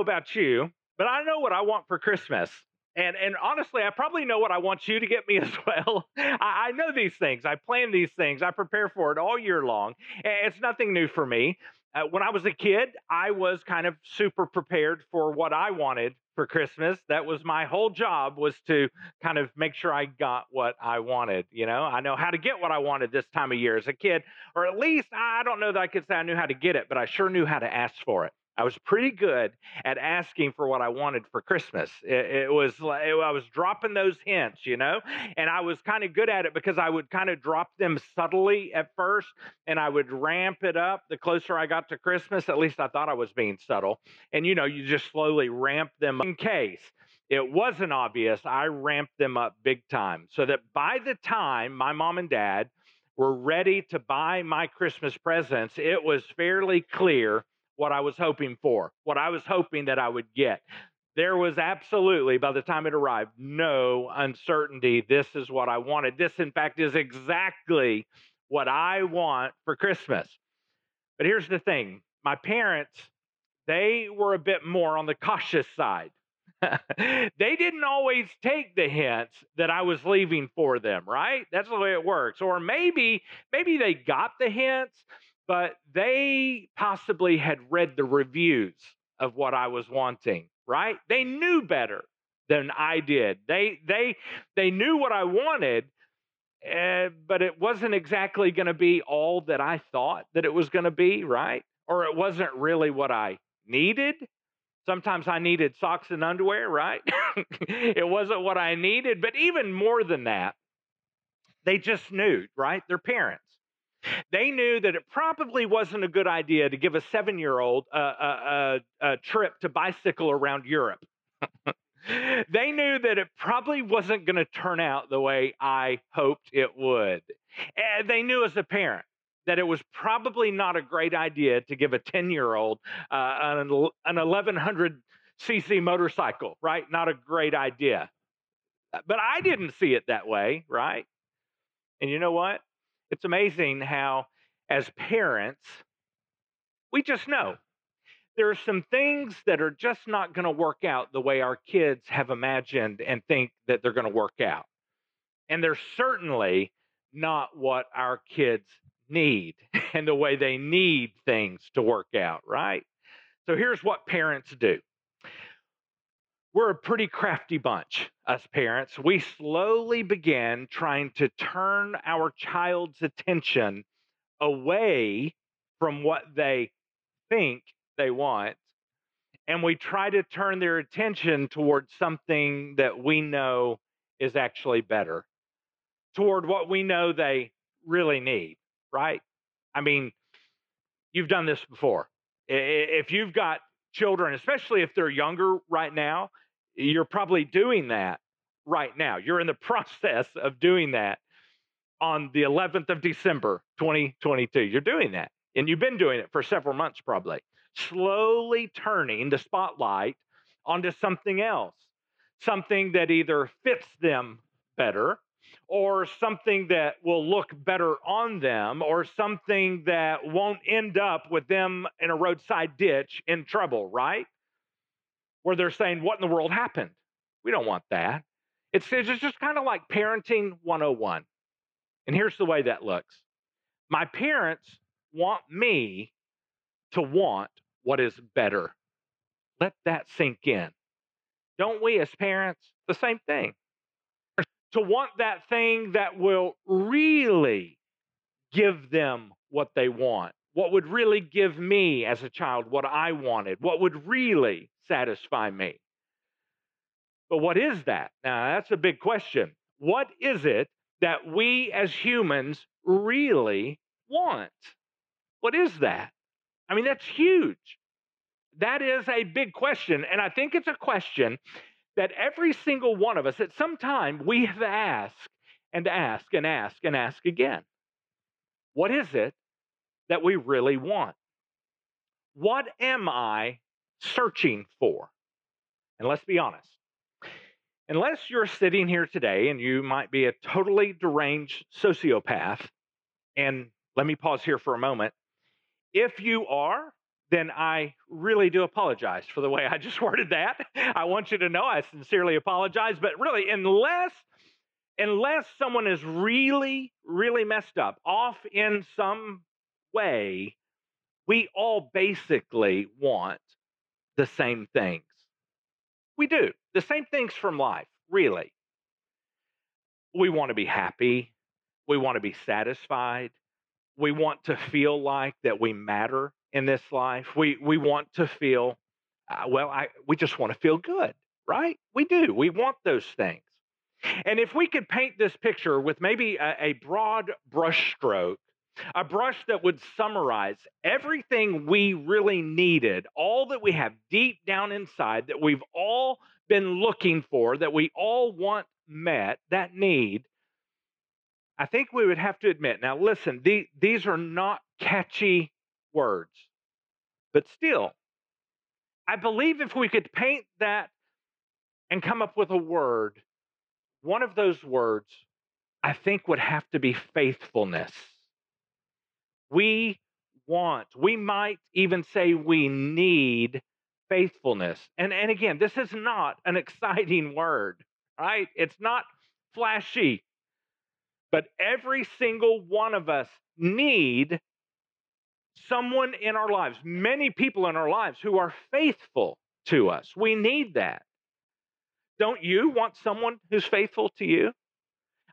know about you, but I know what I want for Christmas. And and honestly, I probably know what I want you to get me as well. I, I know these things. I plan these things. I prepare for it all year long. It's nothing new for me. Uh, when I was a kid, I was kind of super prepared for what I wanted for Christmas. That was my whole job was to kind of make sure I got what I wanted. You know, I know how to get what I wanted this time of year as a kid, or at least I don't know that I could say I knew how to get it, but I sure knew how to ask for it. I was pretty good at asking for what I wanted for Christmas. It, it was like I was dropping those hints, you know, and I was kind of good at it because I would kind of drop them subtly at first and I would ramp it up the closer I got to Christmas. At least I thought I was being subtle. And, you know, you just slowly ramp them up in case it wasn't obvious. I ramped them up big time so that by the time my mom and dad were ready to buy my Christmas presents, it was fairly clear what I was hoping for, what I was hoping that I would get. There was absolutely, by the time it arrived, no uncertainty. This is what I wanted. This, in fact, is exactly what I want for Christmas. But here's the thing my parents, they were a bit more on the cautious side. they didn't always take the hints that I was leaving for them, right? That's the way it works. Or maybe maybe they got the hints, but they possibly had read the reviews of what I was wanting, right? They knew better than I did. They they they knew what I wanted, uh, but it wasn't exactly going to be all that I thought that it was going to be, right? Or it wasn't really what I needed. Sometimes I needed socks and underwear, right? it wasn't what I needed, but even more than that, they just knew, right? Their parents. They knew that it probably wasn't a good idea to give a seven year old a, a, a, trip to bicycle around Europe. they knew that it probably wasn't going to turn out the way I hoped it would. And they knew as a parent that it was probably not a great idea to give a 10 year old uh, an, an 1100 cc motorcycle, right? Not a great idea. But I didn't see it that way, right? And you know what? It's amazing how, as parents, we just know there are some things that are just not going to work out the way our kids have imagined and think that they're going to work out. And they're certainly not what our kids need and the way they need things to work out, right? So here's what parents do we're a pretty crafty bunch, us parents. We slowly begin trying to turn our child's attention away from what they think they want. And we try to turn their attention towards something that we know is actually better, toward what we know they really need, right? I mean, you've done this before. If you've got children, especially if they're younger right now, you're probably doing that right now. You're in the process of doing that on the 11th of December, 2022. You're doing that. And you've been doing it for several months, probably. Slowly turning the spotlight onto something else, something that either fits them better or something that will look better on them, or something that won't end up with them in a roadside ditch in trouble, right? Where they're saying, What in the world happened? We don't want that. It's, it's just kind of like parenting 101. And here's the way that looks my parents want me to want what is better. Let that sink in. Don't we, as parents, the same thing? To want that thing that will really give them what they want, what would really give me as a child what I wanted, what would really satisfy me. But what is that? Now, that's a big question. What is it that we as humans really want? What is that? I mean, that's huge. That is a big question. And I think it's a question that every single one of us at some time we have asked and asked and asked and asked again. What is it that we really want? What am I searching for? And let's be honest. Unless you're sitting here today and you might be a totally deranged sociopath, and let me pause here for a moment. If you are, then I really do apologize for the way I just worded that. I want you to know I sincerely apologize, but really, unless unless someone is really, really messed up, off in some way, we all basically want the same things. We do. The same things from life, really. We want to be happy. We want to be satisfied. We want to feel like that we matter in this life. We, we want to feel, uh, well, I, we just want to feel good, right? We do. We want those things. And if we could paint this picture with maybe a, a broad brushstroke, a brush that would summarize everything we really needed, all that we have deep down inside that we've all been looking for, that we all want met, that need, I think we would have to admit now, listen, the, these are not catchy words, but still, I believe if we could paint that and come up with a word one of those words, I think, would have to be faithfulness. We want, we might even say we need faithfulness. And, and again, this is not an exciting word, right? It's not flashy. But every single one of us need someone in our lives, many people in our lives who are faithful to us. We need that. Don't you want someone who's faithful to you?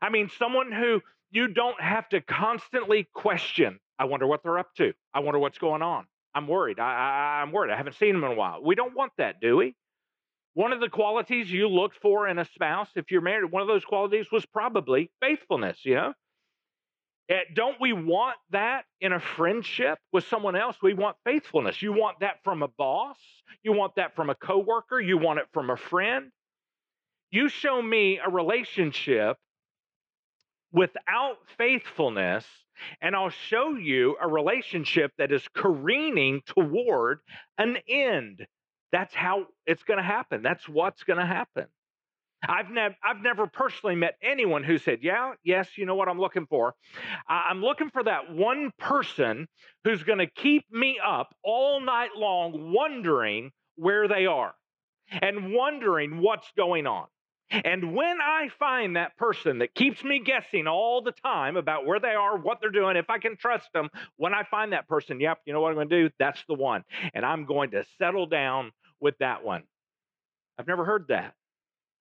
I mean, someone who you don't have to constantly question. I wonder what they're up to. I wonder what's going on. I'm worried. I, am worried. I haven't seen them in a while. We don't want that, do we? One of the qualities you looked for in a spouse, if you're married, one of those qualities was probably faithfulness, you know? Eh, don't we want that in a friendship with someone else? We want faithfulness. You want that from a boss. You want that from a coworker. You want it from a friend. You show me a relationship without faithfulness, and I'll show you a relationship that is careening toward an end. That's how it's going to happen. That's what's going to happen. I've never, I've never personally met anyone who said, "Yeah, yes, you know what I'm looking for. I'm looking for that one person who's going to keep me up all night long, wondering where they are and wondering what's going on." And when I find that person that keeps me guessing all the time about where they are, what they're doing, if I can trust them, when I find that person, yep, you know what I'm going to do? That's the one. And I'm going to settle down with that one. I've never heard that.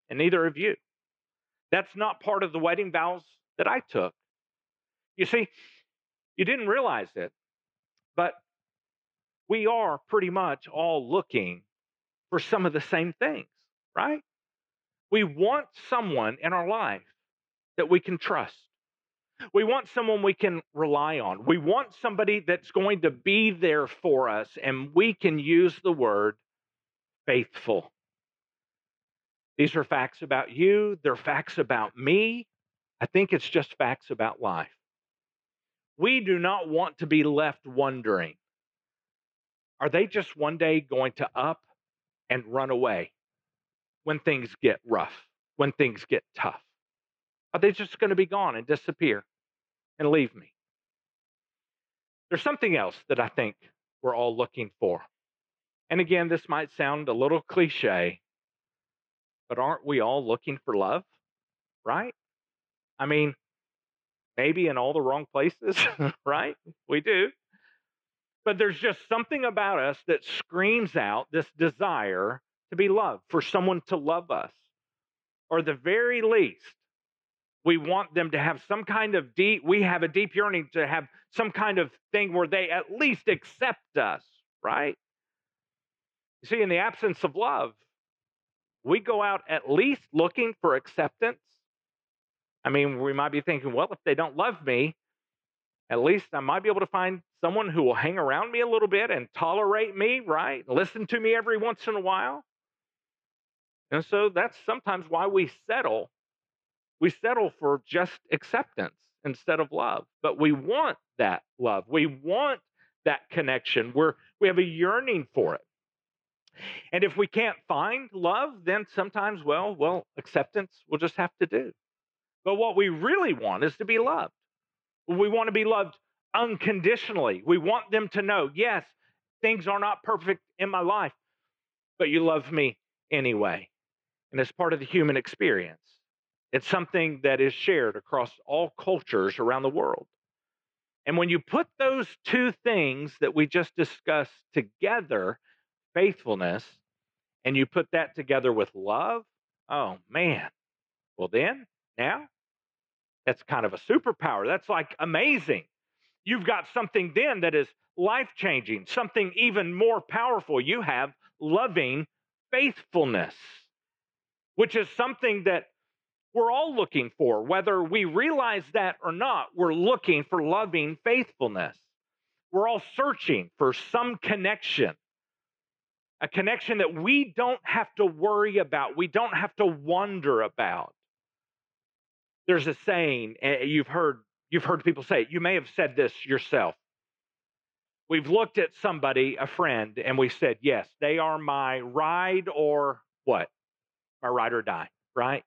And neither of you. That's not part of the wedding vows that I took. You see, you didn't realize it, but we are pretty much all looking for some of the same things, right? We want someone in our life that we can trust. We want someone we can rely on. We want somebody that's going to be there for us, and we can use the word faithful. These are facts about you, they're facts about me. I think it's just facts about life. We do not want to be left wondering are they just one day going to up and run away? when things get rough, when things get tough? Are they just going to be gone and disappear and leave me? There's something else that I think we're all looking for. And again, this might sound a little cliche, but aren't we all looking for love? Right? I mean, maybe in all the wrong places, right? We do. But there's just something about us that screams out this desire to be loved, for someone to love us. Or the very least, we want them to have some kind of deep, we have a deep yearning to have some kind of thing where they at least accept us, right? You see, in the absence of love, we go out at least looking for acceptance. I mean, we might be thinking, well, if they don't love me, at least I might be able to find someone who will hang around me a little bit and tolerate me, right? Listen to me every once in a while. And so that's sometimes why we settle. We settle for just acceptance instead of love. But we want that love. We want that connection. We're, we have a yearning for it. And if we can't find love, then sometimes, well, well, acceptance we'll just have to do. But what we really want is to be loved. We want to be loved unconditionally. We want them to know, yes, things are not perfect in my life, but you love me anyway. And it's part of the human experience. It's something that is shared across all cultures around the world. And when you put those two things that we just discussed together, faithfulness, and you put that together with love, oh man, well, then, now, that's kind of a superpower. That's like amazing. You've got something then that is life changing, something even more powerful. You have loving faithfulness, which is something that we're all looking for. Whether we realize that or not, we're looking for loving faithfulness. We're all searching for some connection, a connection that we don't have to worry about, we don't have to wonder about. There's a saying eh, you've heard you've heard people say it. You may have said this yourself. We've looked at somebody, a friend, and we said, "Yes, they are my ride or what? My ride or die." Right?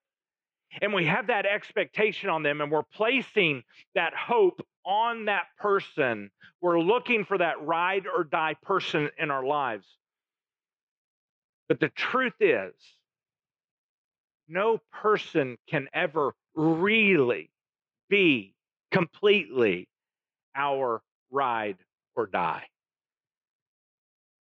And we have that expectation on them, and we're placing that hope on that person. We're looking for that ride or die person in our lives. But the truth is, no person can ever really be completely our ride or die.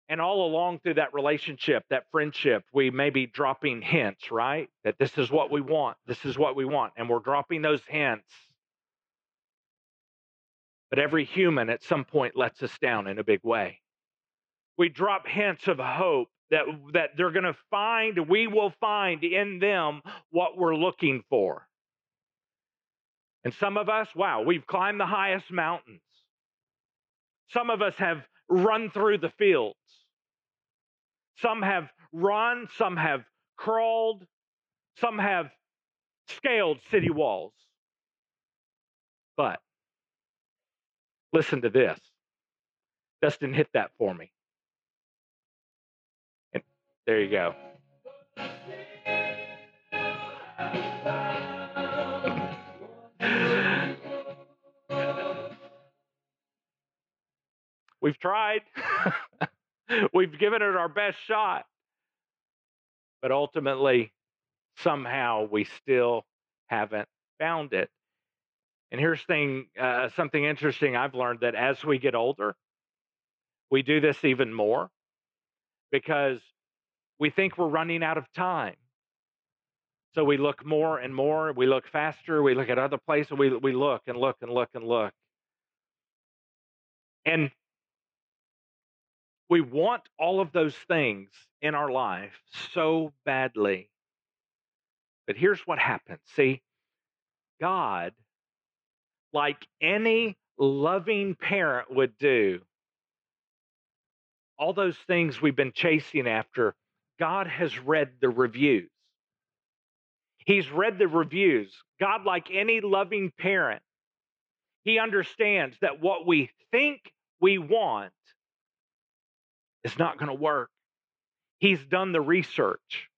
And all along through that relationship, that friendship, we may be dropping hints, right? That this is what we want. This is what we want. And we're dropping those hints. But every human at some point lets us down in a big way. We drop hints of hope that, that they're going to find, we will find in them what we're looking for. And some of us, wow, we've climbed the highest mountains. Some of us have run through the fields. Some have run, some have crawled, some have scaled city walls. But listen to this. Dustin hit that for me. There you go. We've tried. We've given it our best shot. But ultimately, somehow we still haven't found it. And here's thing, uh, something interesting I've learned that as we get older, we do this even more because we think we're running out of time. So we look more and more, we look faster, we look at other places, we, we look and look and look and look. And we want all of those things in our life so badly. But here's what happens see, God, like any loving parent would do, all those things we've been chasing after, God has read the reviews. He's read the reviews. God, like any loving parent, He understands that what we think we want is not going to work. He's done the research.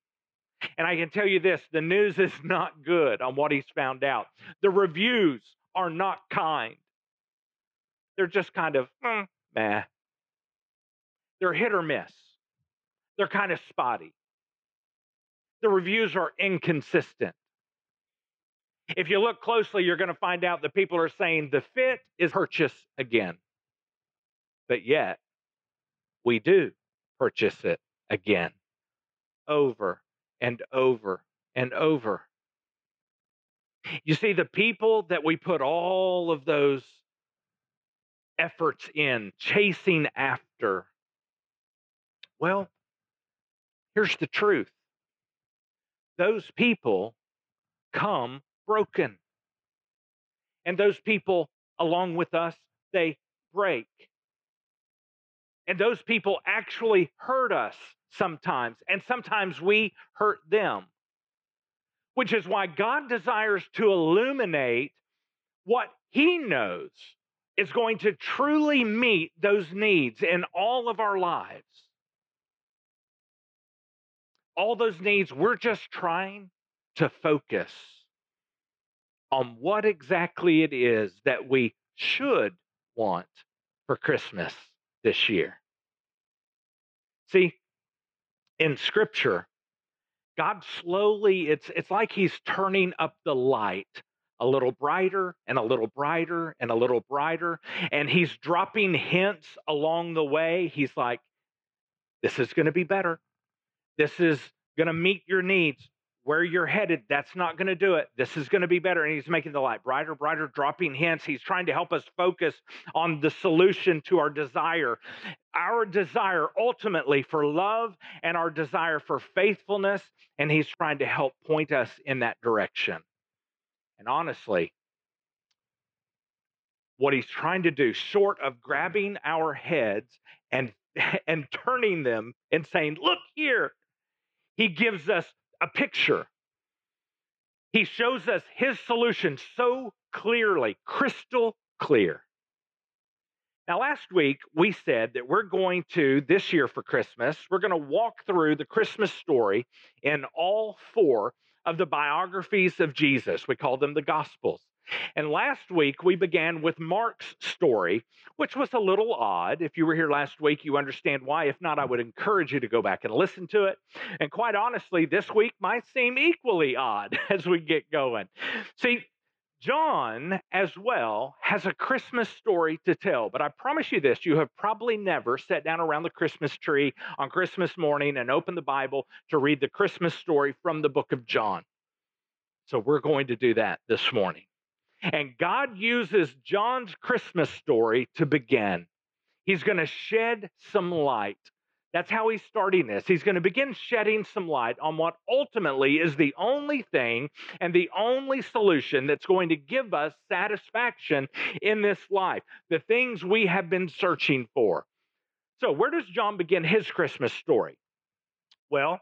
And I can tell you this the news is not good on what he's found out. The reviews are not kind. They're just kind of, mm, meh. They're hit or miss. They're kind of spotty. The reviews are inconsistent. If you look closely, you're going to find out that people are saying the fit is purchase again. But yet, we do purchase it again, over and over and over. You see, the people that we put all of those efforts in, chasing after, well, here's the truth those people come broken. And those people, along with us, they break. And those people actually hurt us sometimes, and sometimes we hurt them. Which is why God desires to illuminate what He knows is going to truly meet those needs in all of our lives. All those needs, we're just trying to focus on what exactly it is that we should want for Christmas this year. See, in scripture, God slowly, it's, it's like he's turning up the light a little brighter and a little brighter and a little brighter. And he's dropping hints along the way. He's like, this is going to be better. This is going to meet your needs. Where you're headed, that's not going to do it. This is going to be better. And he's making the light brighter, brighter, dropping hints. He's trying to help us focus on the solution to our desire. Our desire ultimately for love and our desire for faithfulness. And he's trying to help point us in that direction. And honestly, what he's trying to do, short of grabbing our heads and and turning them and saying, "Look here," he gives us a picture. He shows us his solution so clearly, crystal clear. Now, last week we said that we're going to, this year for Christmas, we're going to walk through the Christmas story in all four of the biographies of Jesus. We call them the Gospels. And last week we began with Mark's story, which was a little odd. If you were here last week, you understand why. If not, I would encourage you to go back and listen to it. And quite honestly, this week might seem equally odd as we get going. See, John, as well, has a Christmas story to tell. But I promise you this you have probably never sat down around the Christmas tree on Christmas morning and opened the Bible to read the Christmas story from the book of John. So we're going to do that this morning. And God uses John's Christmas story to begin. He's going to shed some light that's how he's starting this. He's going to begin shedding some light on what ultimately is the only thing and the only solution that's going to give us satisfaction in this life, the things we have been searching for. So, where does John begin his Christmas story? Well,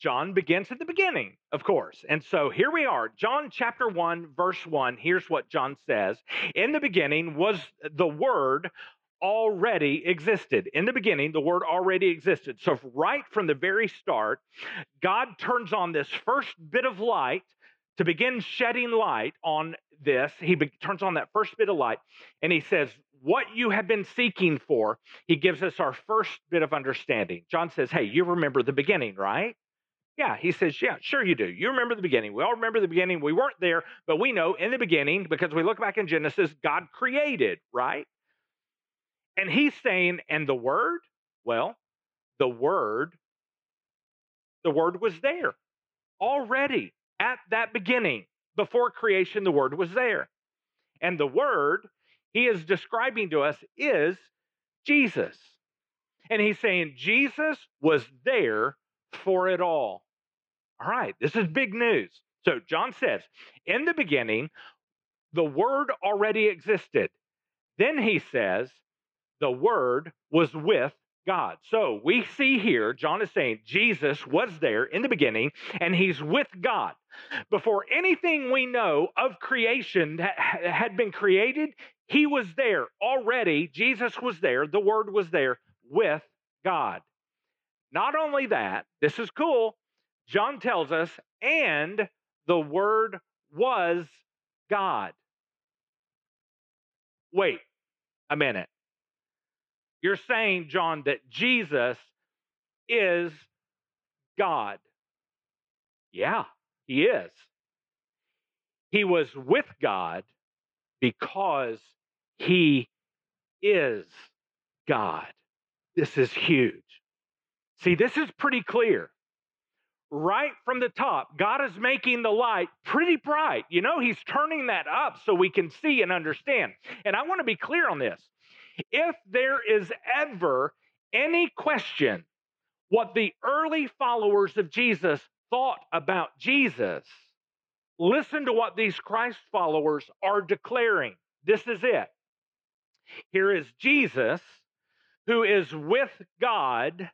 John begins at the beginning, of course. And so here we are, John chapter 1, verse 1. Here's what John says In the beginning was the Word, already existed. In the beginning, the Word already existed. So, right from the very start, God turns on this first bit of light to begin shedding light on this. He be- turns on that first bit of light and he says, What you have been seeking for, he gives us our first bit of understanding. John says, Hey, you remember the beginning, right? Yeah, he says, Yeah, sure you do. You remember the beginning. We all remember the beginning. We weren't there, but we know in the beginning, because we look back in Genesis, God created, right? And he's saying, and the word, well, the word, the word was there already at that beginning. Before creation, the word was there. And the word he is describing to us is Jesus. And he's saying Jesus was there for it all. All right, this is big news. So John says, in the beginning, the word already existed. Then he says, the Word was with God. So we see here, John is saying Jesus was there in the beginning and he's with God. Before anything we know of creation had been created, he was there already. Jesus was there. The Word was there with God. Not only that, this is cool. John tells us, and the Word was God. Wait a minute. You're saying, John, that Jesus is God. Yeah, he is. He was with God because he is God. This is huge. See, this is pretty clear. Right from the top, God is making the light pretty bright. You know, He's turning that up so we can see and understand. And I want to be clear on this. If there is ever any question what the early followers of Jesus thought about Jesus, listen to what these Christ followers are declaring. This is it. Here is Jesus who is with God.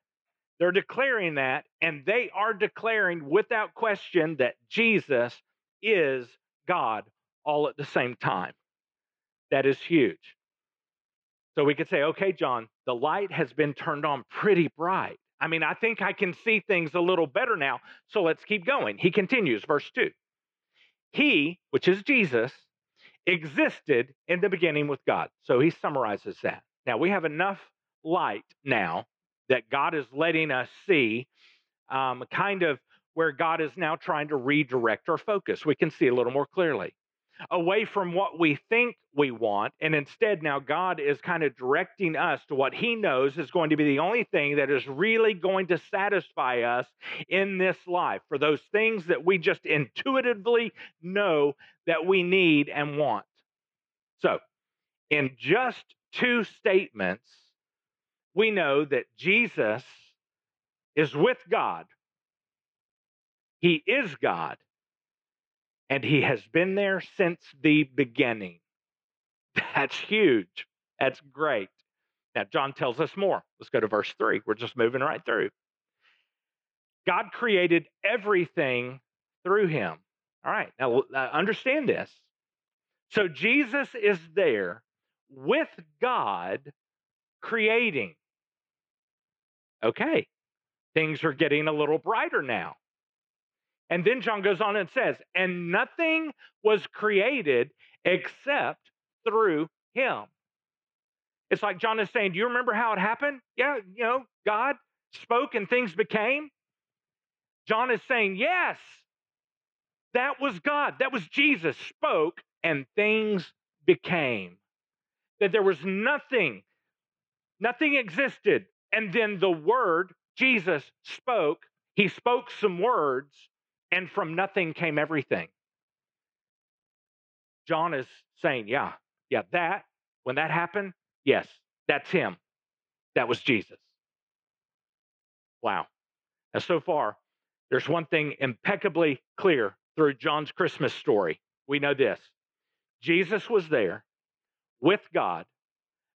They're declaring that, and they are declaring without question that Jesus is God all at the same time. That is huge. So we could say, okay, John, the light has been turned on pretty bright. I mean, I think I can see things a little better now. So let's keep going. He continues, verse 2. He, which is Jesus, existed in the beginning with God. So he summarizes that. Now we have enough light now that God is letting us see, um, kind of where God is now trying to redirect our focus. We can see a little more clearly away from what we think we want. And instead, now God is kind of directing us to what He knows is going to be the only thing that is really going to satisfy us in this life for those things that we just intuitively know that we need and want. So, in just two statements, we know that Jesus is with God. He is God and he has been there since the beginning. That's huge. That's great. Now, John tells us more. Let's go to verse 3. We're just moving right through. God created everything through him. All right, now uh, understand this. So, Jesus is there with God creating. Okay, things are getting a little brighter now. And then John goes on and says, and nothing was created except through him. It's like John is saying, Do you remember how it happened? Yeah, you know, God spoke and things became. John is saying, Yes, that was God. That was Jesus spoke and things became. That there was nothing, nothing existed. And then the word, Jesus spoke, he spoke some words, and from nothing came everything. John is saying, yeah, yeah, that, when that happened, yes, that's him. That was Jesus. Wow. Now, so far, there's one thing impeccably clear through John's Christmas story. We know this Jesus was there with God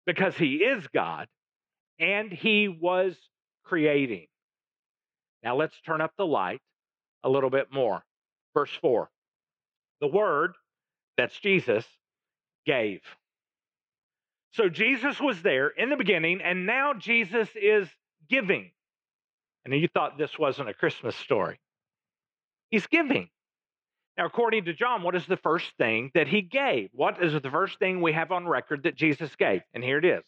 because he is God and he was creating. Now, let's turn up the light a little bit more. Verse 4 The Word, that's Jesus, gave. So Jesus was there in the beginning, and now Jesus is giving. And you thought this wasn't a Christmas story. He's giving. Now, according to John, what is the first thing that he gave? What is the first thing we have on record that Jesus gave? And here it is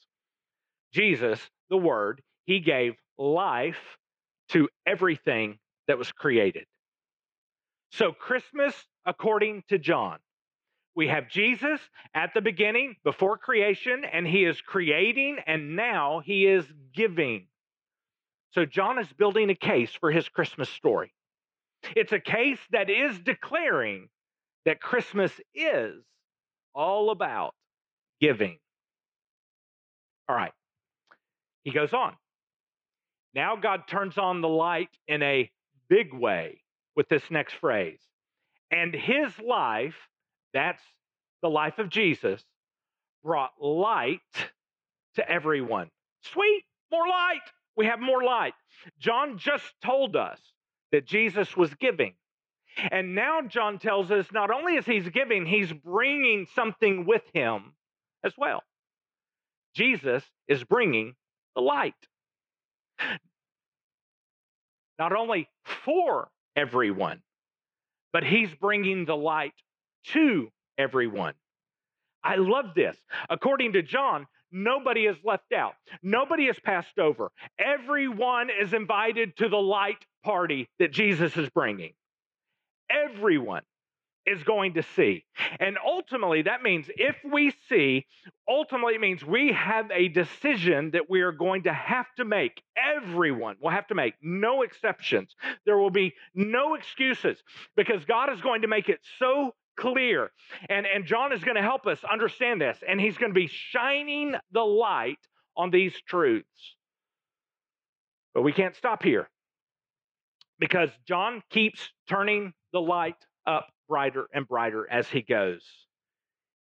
Jesus, the Word, he gave life to everything that was created. So, Christmas, according to John, we have Jesus at the beginning, before creation, and he is creating, and now he is giving. So, John is building a case for his Christmas story. It's a case that is declaring that Christmas is all about giving. All right. He goes on. Now God turns on the light in a big way with this next phrase. And his life, that's the life of Jesus, brought light to everyone. Sweet, more light. We have more light. John just told us that Jesus was giving. And now John tells us not only is he's giving, he's bringing something with him as well. Jesus is bringing the light. Not only for everyone, but he's bringing the light to everyone. I love this. According to John, nobody is left out, nobody is passed over. Everyone is invited to the light party that Jesus is bringing. Everyone is going to see. And ultimately, that means if we see, ultimately, it means we have a decision that we are going to have to make. Everyone will have to make, no exceptions. There will be no excuses because God is going to make it so clear. And, and John is going to help us understand this, and he's going to be shining the light on these truths. But we can't stop here because John keeps turning the light up brighter and brighter as he goes.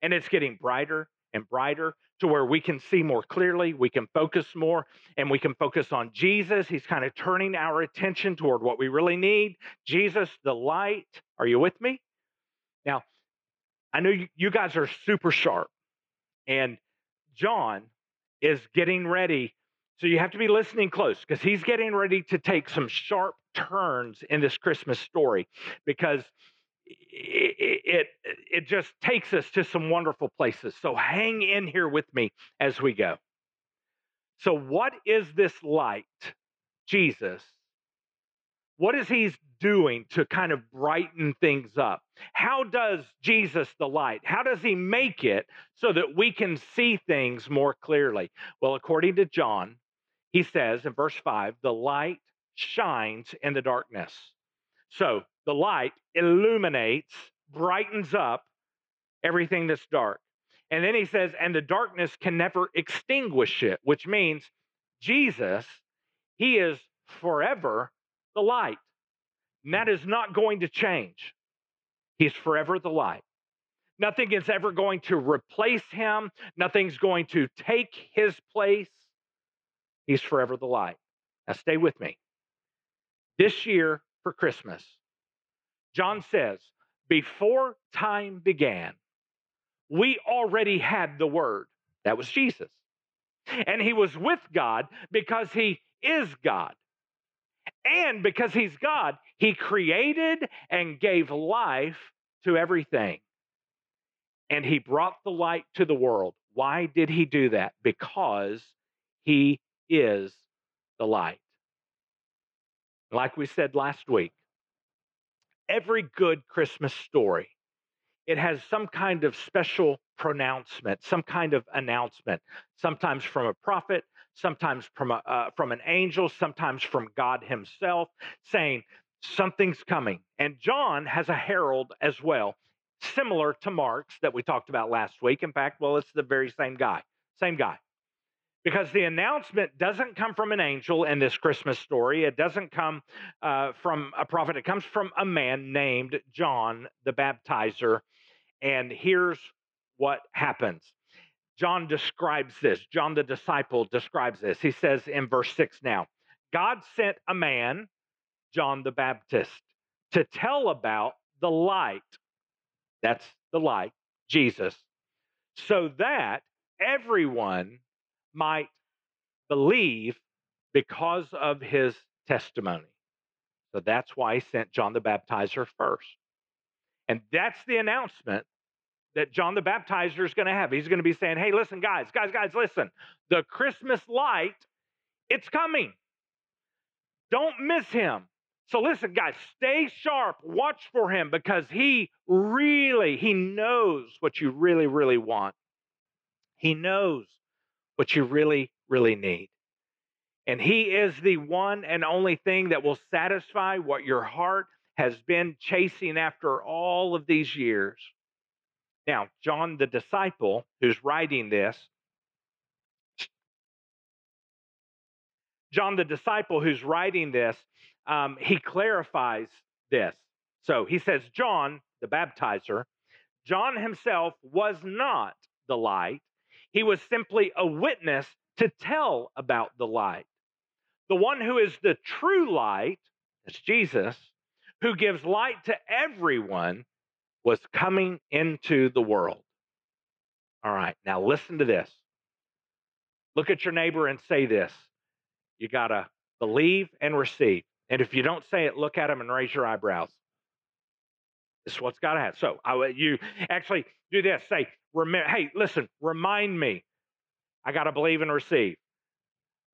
And it's getting brighter and brighter to where we can see more clearly, we can focus more, and we can focus on Jesus. He's kind of turning our attention toward what we really need Jesus, the light. Are you with me? Now, I know you, guys are super sharp, and John is getting ready. So you have to be listening close because he's getting ready to take some sharp turns in this Christmas story because it, it, just takes us to some wonderful places. So hang in here with me as we go. So, what is this light? Jesus. What is he doing to kind of brighten things up? How does Jesus, the light, how does he make it so that we can see things more clearly? Well, according to John, he says in verse 5 the light shines in the darkness. So the light illuminates, brightens up everything that's dark. And then he says, and the darkness can never extinguish it, which means Jesus, he is forever the light. And that is not going to change. He's forever the light. Nothing is ever going to replace him, nothing's going to take his place. He's forever the light. Now, stay with me. This year for Christmas, John says, before time began, we already had the Word. That was Jesus. And he was with God because he is God. And because he's God, he created and gave life to everything. And he brought the light to the world. Why did he do that? Because he is the light. Like we said last week, every good Christmas story, it has some kind of special pronouncement, some kind of announcement, sometimes from a prophet, sometimes from, a, uh, from an angel, sometimes from God Himself, saying, Something's coming. And John has a herald as well, similar to Mark's that we talked about last week. In fact, well, it's the very same guy, same guy because the announcement doesn't come from an angel in this Christmas story. It doesn't come uh, from a prophet. It comes from a man named John the Baptizer. And here's what happens John describes this. John the disciple describes this. He says in verse 6 now, God sent a man, John the Baptist, to tell about the light. That's the light, Jesus, so that everyone might believe because of his testimony. So that's why he sent John the Baptizer first. And that's the announcement that John the Baptizer is going to have. He's going to be saying, hey, listen, guys, guys, guys, listen. The Christmas light, it's coming. Don't miss him. So listen, guys, stay sharp. Watch for him because he really, he knows what you really, really want. He knows what you really, really need. And He is the one and only thing that will satisfy what your heart has been chasing after all of these years. Now, John the disciple who's writing this, John the disciple who's writing this, um, he clarifies this. So he says, John the baptizer, John himself was not the light, he was simply a witness to tell about the light. The one who is the true light, that's Jesus, who gives light to everyone, was coming into the world. All right, now listen to this. Look at your neighbor and say this. You got to believe and receive. And if you don't say it, look at him and raise your eyebrows. This is what's got to happen. So I, you actually do this. Say, remember, hey, listen, remind me. I got to believe and receive.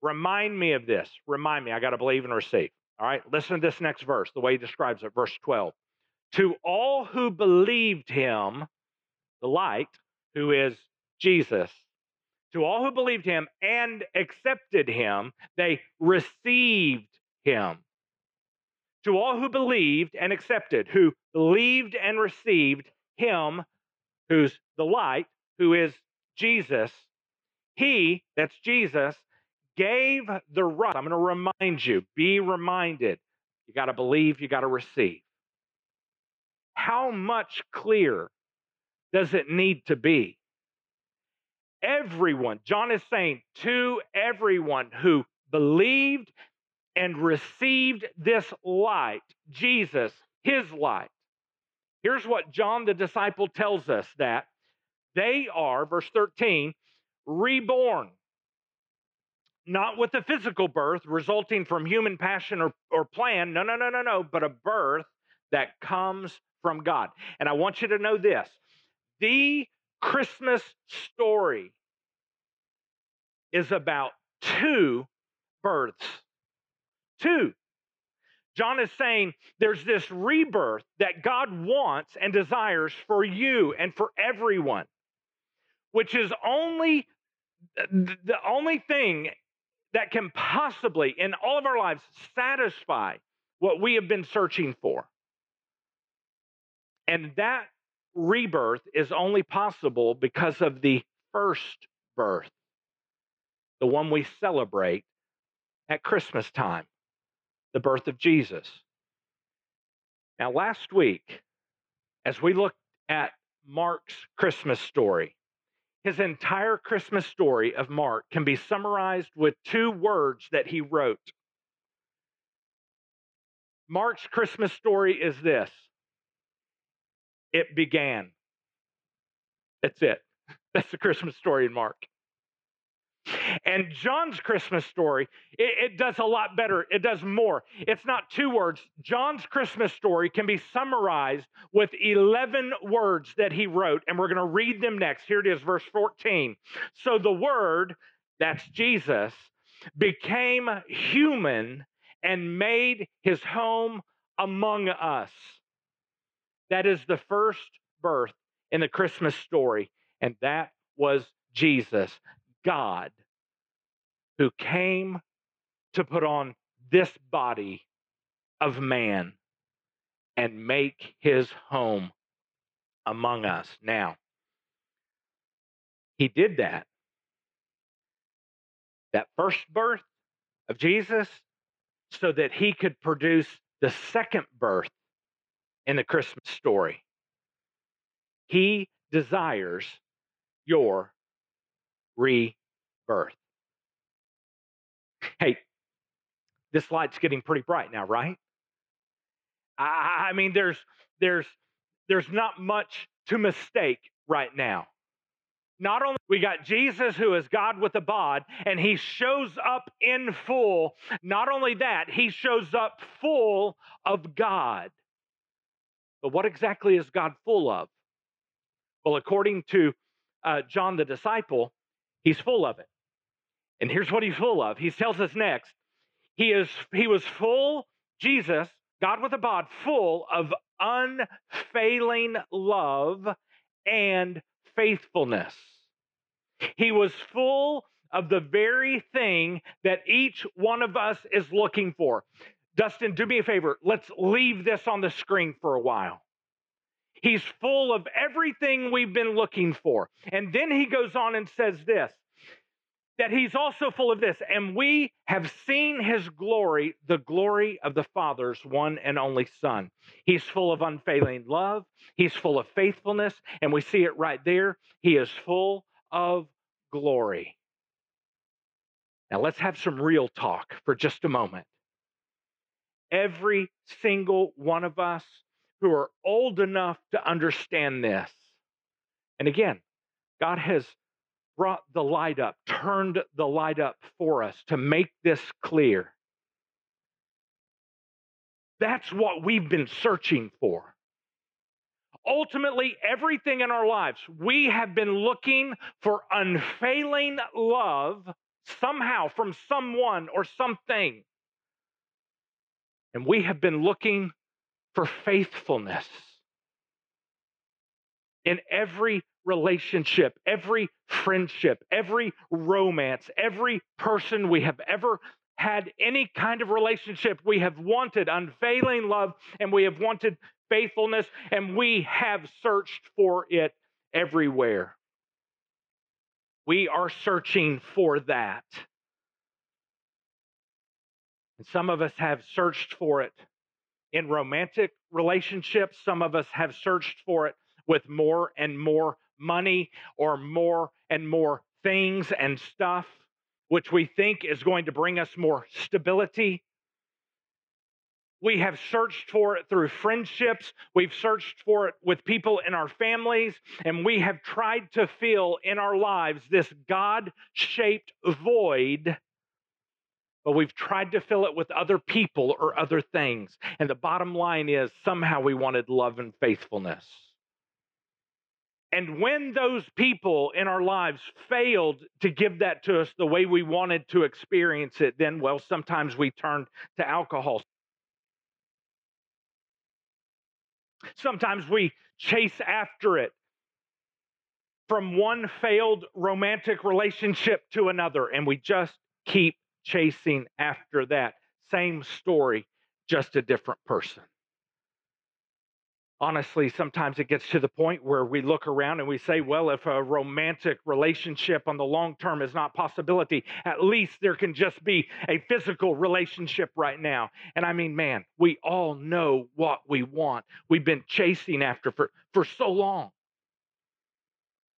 Remind me of this. Remind me. I got to believe and receive. All right, listen to this next verse, the way he describes it, verse 12. To all who believed him, the light, who is Jesus, to all who believed him and accepted him, they received him to all who believed and accepted, who believed and received him who's the light, who is Jesus, he, that's Jesus, gave the right. I'm going to remind you, be reminded. You got to believe, you got to receive. How much clearer does it need to be? Everyone, John is saying to everyone who believed and received this light, Jesus, his light. Here's what John the disciple tells us that they are, verse 13, reborn, not with a physical birth resulting from human passion or, or plan. No, no, no, no, no, but a birth that comes from God. And I want you to know this the Christmas story is about two births. Two. John is saying there's this rebirth that God wants and desires for you and for everyone, which is only uh, the only thing that can possibly in all of our lives satisfy what we have been searching for. And that rebirth is only possible because of the first birth, the one we celebrate at Christmas time, the birth of Jesus. Now, last week, as we looked at Mark's Christmas story, his entire Christmas story of Mark can be summarized with two words that he wrote. Mark's Christmas story is this it began. That's it. That's the Christmas story in Mark. And John's Christmas story, it, it, does a lot better. It does more. It's not two words. John's Christmas story can be summarized with 11 words that he wrote, and we're going to read them next. Here it is, verse 14. So the Word, that's Jesus, became human and made his home among us. That is the first birth in the Christmas story, and that was Jesus. God who came to put on this body of man and make his home among us. Now, he did that. That first birth of Jesus, so that he could produce the second birth in the Christmas story. He desires your rebirth. Hey, this light's getting pretty bright now, right? I, I mean, there's there's there's not much to mistake right now. Not only we got Jesus who is God with a bod and he shows up in full, not only that, he shows up full of God. But what exactly is God full of? Well, according to uh, John the disciple, He's full of it. And here's what he's full of. He tells us next. He is he was full, Jesus, God with a bod, full of unfailing love and faithfulness. He was full of the very thing that each one of us is looking for. Dustin, do me a favor. Let's leave this on the screen for a while. He's full of everything we've been looking for. And then he goes on and says this that he's also full of this. And we have seen his glory, the glory of the Father's one and only Son. He's full of unfailing love, he's full of faithfulness, and we see it right there. He is full of glory. Now, let's have some real talk for just a moment. Every single one of us who are old enough to understand this. And again, God has brought the light up, turned the light up for us to make this clear. That's what we've been searching for. Ultimately, everything in our lives, we have been looking for unfailing love somehow from someone or something. And we have been looking for faithfulness in every relationship, every friendship, every romance, every person we have ever had any kind of relationship. We have wanted unfailing love and we have wanted faithfulness and we have searched for it everywhere. We are searching for that. And some of us have searched for it in romantic relationships. Some of us have searched for it with more and more money or more and more things and stuff, which we think is going to bring us more stability. We have searched for it through friendships. We've searched for it with people in our families, and we have tried to fill in our lives this God shaped void but we've tried to fill it with other people or other things. And the bottom line is somehow we wanted love and faithfulness. And when those people in our lives failed to give that to us the way we wanted to experience it, then, well, sometimes we turned to alcohol. Sometimes we chase after it from one failed romantic relationship to another, and we just keep chasing after that. Same story, just a different person. Honestly, sometimes it gets to the point where we look around and we say, well, if a romantic relationship on the long term is not possibility, at least there can just be a physical relationship right now. And I mean, man, we all know what we want. We've been chasing after for, for so long.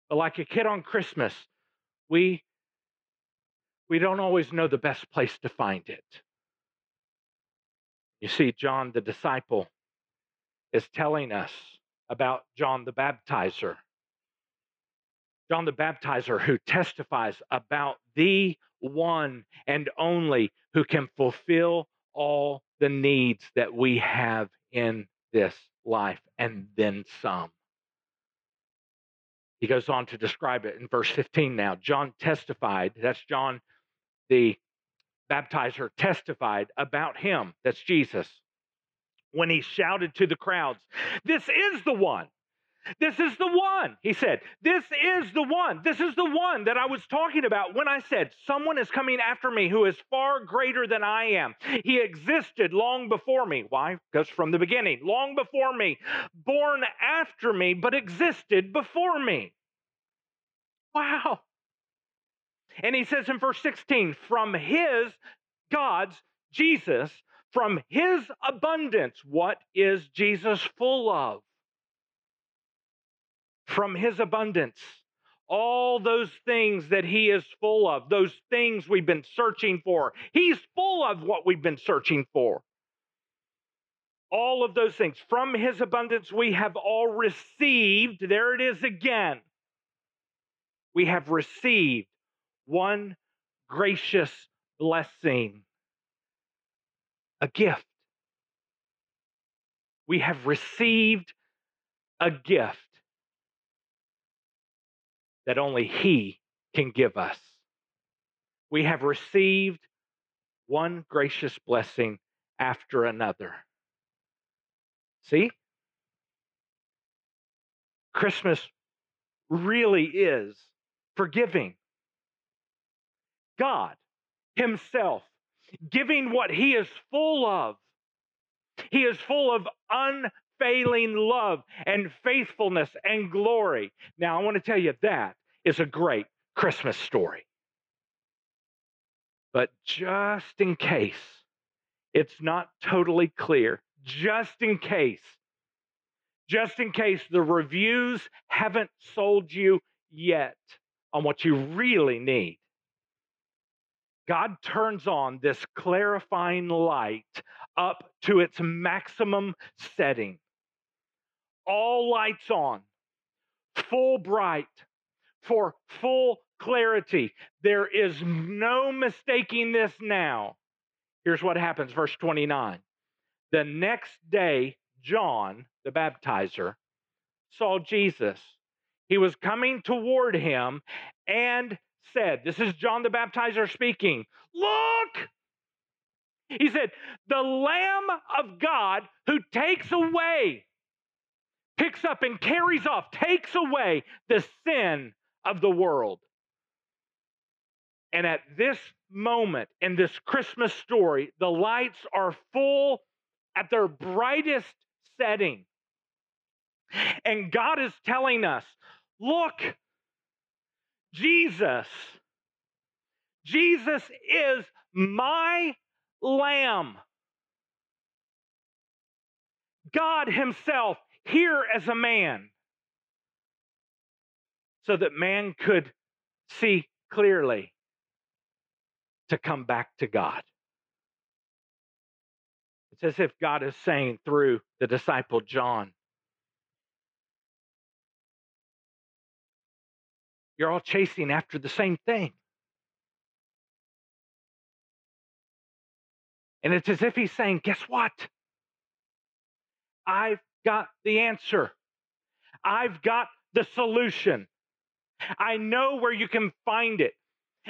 But like a kid on Christmas, we we don't always know the best place to find it. You see, John the disciple is telling us about John the baptizer. John the baptizer, who testifies about the one and only who can fulfill all the needs that we have in this life and then some. He goes on to describe it in verse 15 now. John testified, that's John the baptizer, testified about him, that's Jesus, when he shouted to the crowds, This is the one. This is the one, he said. This is the one. This is the one that I was talking about when I said, Someone is coming after me who is far greater than I am. He existed long before me. Why? Because from the beginning, long before me, born after me, but existed before me. Wow. And he says in verse 16, From his, God's, Jesus, from his abundance, what is Jesus full of? from his abundance. All those things that he is full of, those things we've been searching for. He's full of what we've been searching for. All of those things. From his abundance, we have all received. There it is again. We have received one gracious blessing, a gift. We have received a gift that only He can give us. We have received one gracious blessing after another. See? Christmas really is forgiving. God Himself giving what He is full of. He is full of unfailing love and faithfulness and glory. Now, I want to tell you that is a great Christmas story. But just in case it's not totally clear, just in case, just in case the reviews haven't sold you yet on what you really need, God turns on this clarifying light up to its maximum setting all lights on, full bright, for full clarity. There is no mistaking this now. Here's what happens, verse 29. The next day, John, the baptizer, saw Jesus. He was coming toward him and said, This is John the baptizer speaking, Look! He said, The Lamb of God who takes away picks up and carries off, takes away the sin of the world. And at this moment in this Christmas story, the lights are full at their brightest setting. And God is telling us look, Jesus, Jesus is my lamb. God Himself here as a man so that man could see clearly to come back to God. It's as if God is saying through the disciple John, You're all chasing after the same thing. And it's as if he's saying, Guess what? I've got the answer. I've got the solution. I know where you can find it.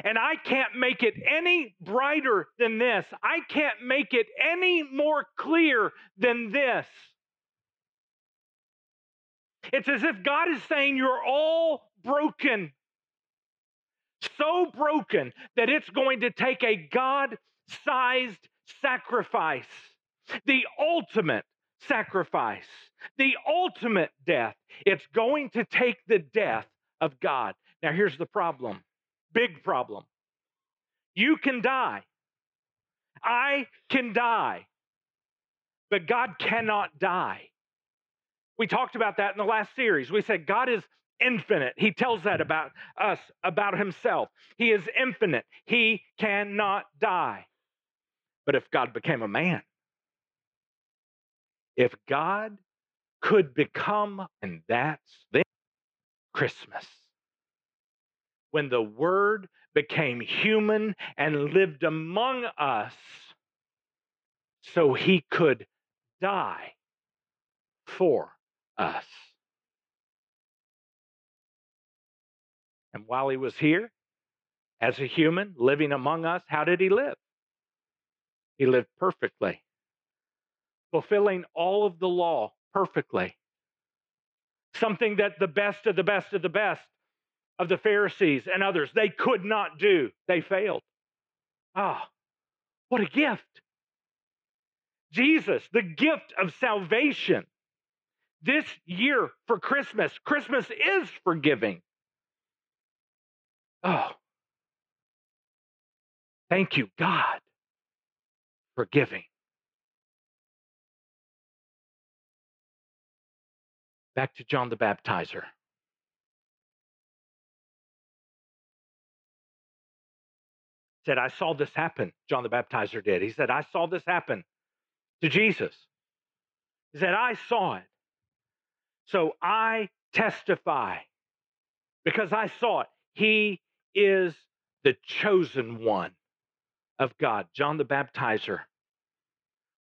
And I can't make it any brighter than this. I can't make it any more clear than this. It's as if God is saying, You're all broken. So broken that it's going to take a God sized sacrifice, the ultimate sacrifice, the ultimate death. It's going to take the death of God. Now, here's the problem big problem. You can die. I can die. But God cannot die. We talked about that in the last series. We said God is infinite. He tells that hmm. about us, about himself. He is infinite. He cannot die. But if God became a man, if God could become, and that's then Christmas. When the Word became human and lived among us so he could die for us. And while he was here, as a human living among us, how did he live? He lived perfectly, fulfilling all of the law perfectly. Something that the best of the best of the best of the Pharisees and others, they could not do. They failed. Ah, what a gift. Jesus, the gift of salvation. This year for Christmas, Christmas is forgiving. Oh, thank you, God, for giving. Back to John the Baptizer. Said, I saw this happen. John the Baptizer did. He said, I saw this happen to Jesus. He said, I saw it. So I testify because I saw it. He is the chosen one of God, John the Baptizer.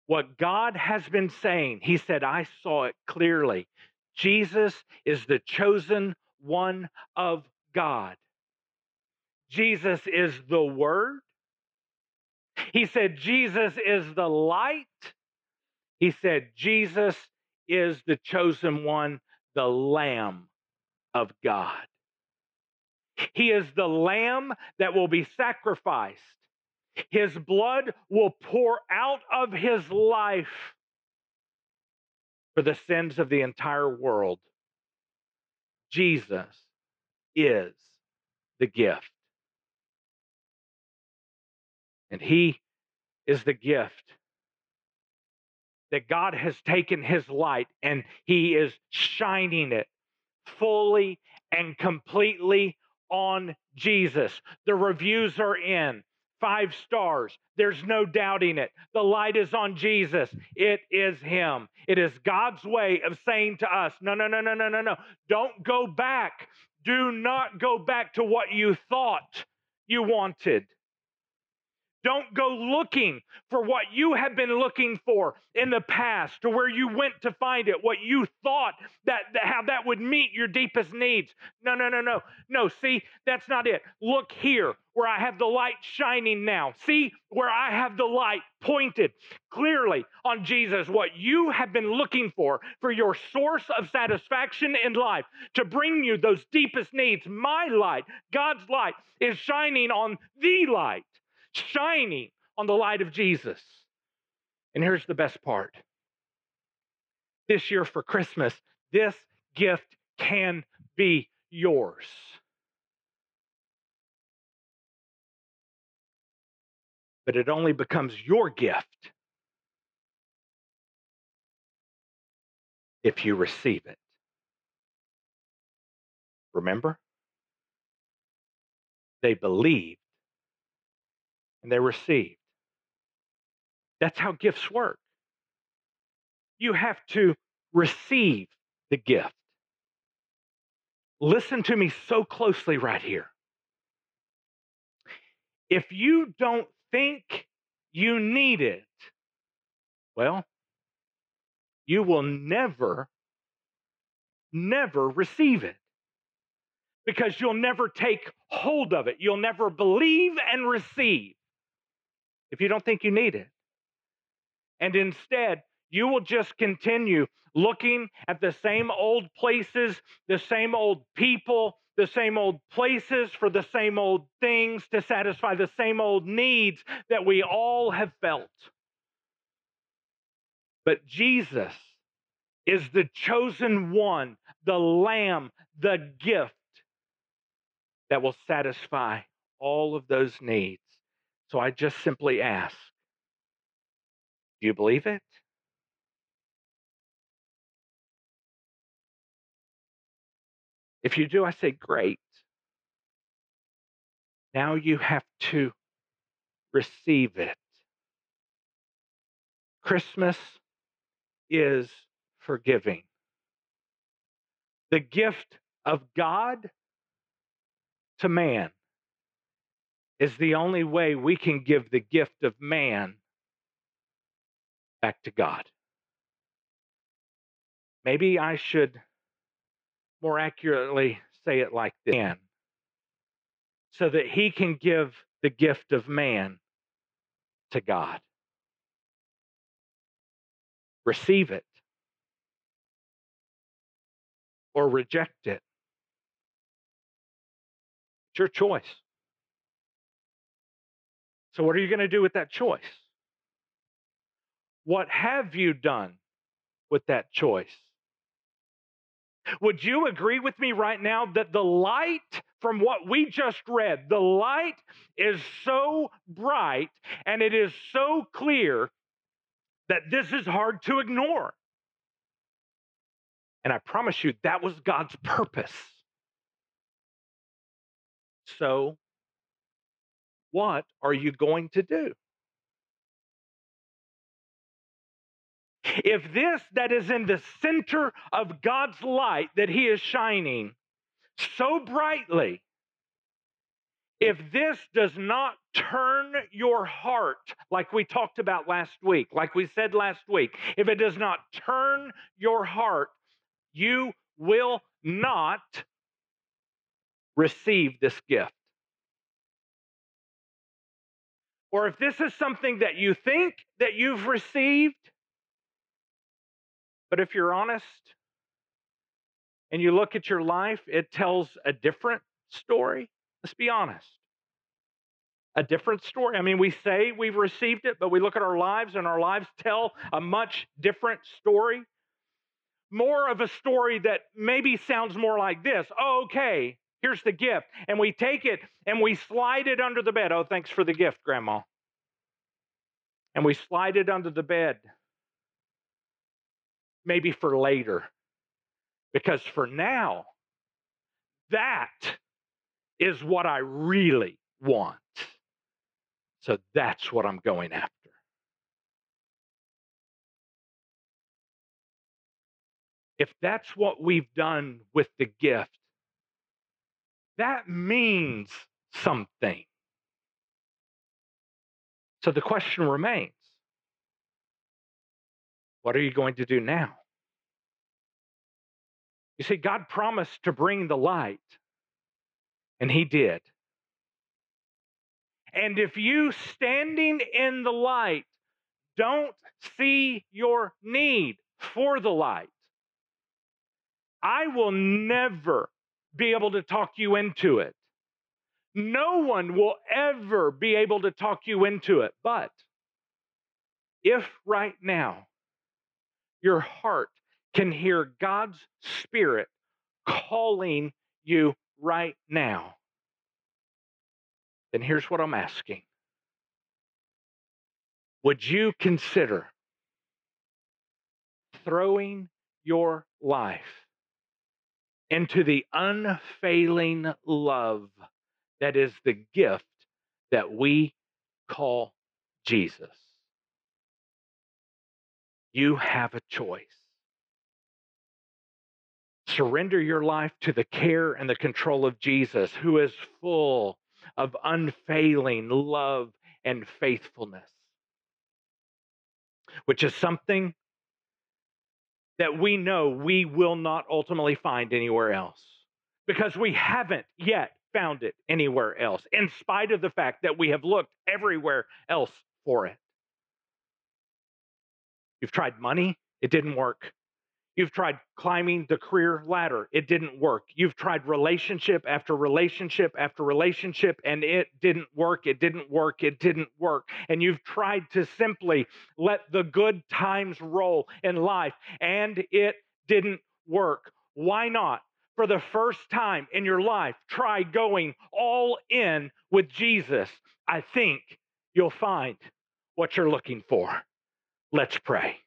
What God has been saying, he said, I saw it clearly. Jesus is the chosen one of God. Jesus is the Word. He said, Jesus is the light. He said, Jesus is the chosen one, the Lamb of God. He is the lamb that will be sacrificed. His blood will pour out of his life for the sins of the entire world. Jesus is the gift. And he is the gift that God has taken his light and he is shining it fully and completely on Jesus. The reviews are in. Five stars. There's no doubting it. The light is on Jesus. It is Him. It is God's way of saying to us, no, no, no, no, no, no, no. Don't go back. Do not go back to what you thought you wanted. Don't go looking for what you have been looking for in the past to where you went to find it, what you thought that, that how that would meet your deepest needs. No, no, no, no. No, see, that's not it. Look here where I have the light shining now. See where I have the light pointed clearly on Jesus, what you have been looking for, for your source of satisfaction in life, to bring you those deepest needs. My light, God's light, is shining on the light shining on the light of Jesus. And here's the best part this year for Christmas, this gift can be yours. But it only becomes your gift if you receive it. Remember? They believed and they received. That's how gifts work. You have to receive the gift. Listen to me so closely right here. If you don't think you need it, well, you will never, never receive it. because you'll never take hold of it. You'll never believe and receive if you don't think you need it. And instead, you will just continue looking at the same old places, the same old people, the same old places for the same old things to satisfy the same old needs that we all have felt. But Jesus is the chosen one, the lamb, the gift that will satisfy all of those needs. So I just simply ask do you believe it? If you do, I say, great. Now you have to receive it. Christmas is forgiving. The gift of God to man is the only way we can give the gift of man back to God. Maybe I should more accurately say it like this so that he can give the gift of man to God. Receive it or reject it. It's your choice. So, what are you going to do with that choice? What have you done with that choice? Would you agree with me right now that the light from what we just read, the light is so bright and it is so clear that this is hard to ignore? And I promise you, that was God's purpose. So, what are you going to do? If this that is in the center of God's light that He is shining so brightly, if this does not turn your heart, like we talked about last week, like we said last week, if it does not turn your heart, you will not receive this gift. Or if this is something that you think that you've received, but if you're honest and you look at your life, it tells a different story. Let's be honest. A different story. I mean, we say we've received it, but we look at our lives and our lives tell a much different story. More of a story that maybe sounds more like this oh, okay, here's the gift. And we take it and we slide it under the bed. Oh, thanks for the gift, Grandma. And we slide it under the bed maybe for later. Because for now, that is what I really want. So that's what I'm going after. If that's what we've done with the gift, that means something. So the question remains what are you going to do now? You see, God promised to bring the light, and He did. And if you standing in the light don't see your need for the light, I will never be able to talk you into it. No one will ever be able to talk you into it. But if right now your heart can hear God's Spirit calling you right now, then here's what I'm asking Would you consider throwing your life into the unfailing love that is the gift that we call Jesus? You have a choice. Surrender your life to the care and the control of Jesus, who is full of unfailing love and faithfulness, which is something that we know we will not ultimately find anywhere else. because we haven't yet found it anywhere else, in spite of the fact that we have looked everywhere else for it. You've tried money, it didn't work. You've tried climbing the career ladder, it didn't work. You've tried relationship after relationship after relationship, and it didn't work, it didn't work, it didn't work. And you've tried to simply let the good times roll in life, and it didn't work. Why not? For the first time in your life, try going all in with Jesus. I think you'll find what you're looking for. Let's pray.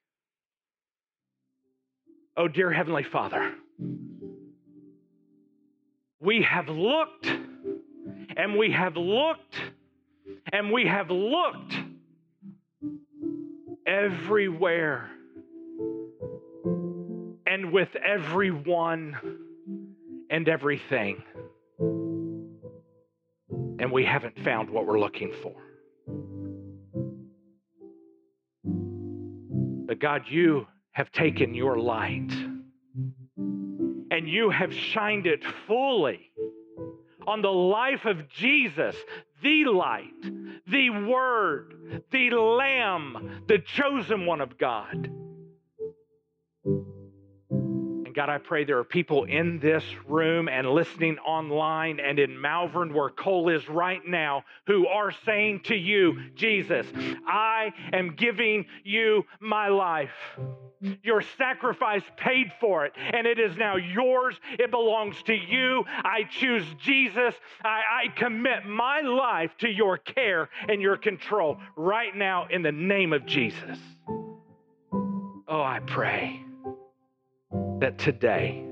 Oh, dear Heavenly Father, we have looked and we have looked and we have looked everywhere and with everyone and everything. And we haven't found what we're looking for. But God, you have taken your light and you have shined it fully on the life of Jesus, the light, the Word, the Lamb, the chosen one of God. God, I pray there are people in this room and listening online and in Malvern, where Cole is right now, who are saying to you, Jesus, I am giving you my life. Your sacrifice paid for it, and it is now yours. It belongs to you. I choose Jesus. I, I, commit my life to your care and your control right now in the name of Jesus. Oh, I pray that today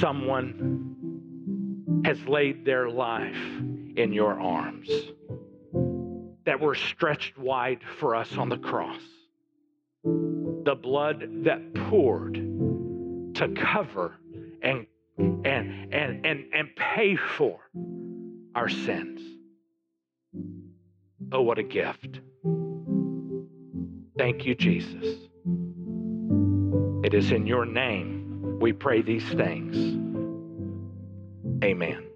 someone has laid their life in your arms, that were stretched wide for us on the cross, the blood that poured to cover and and and and, and pay for our sins. Oh, what a gift. Thank you, Jesus. It is in your name we pray these things. Amen.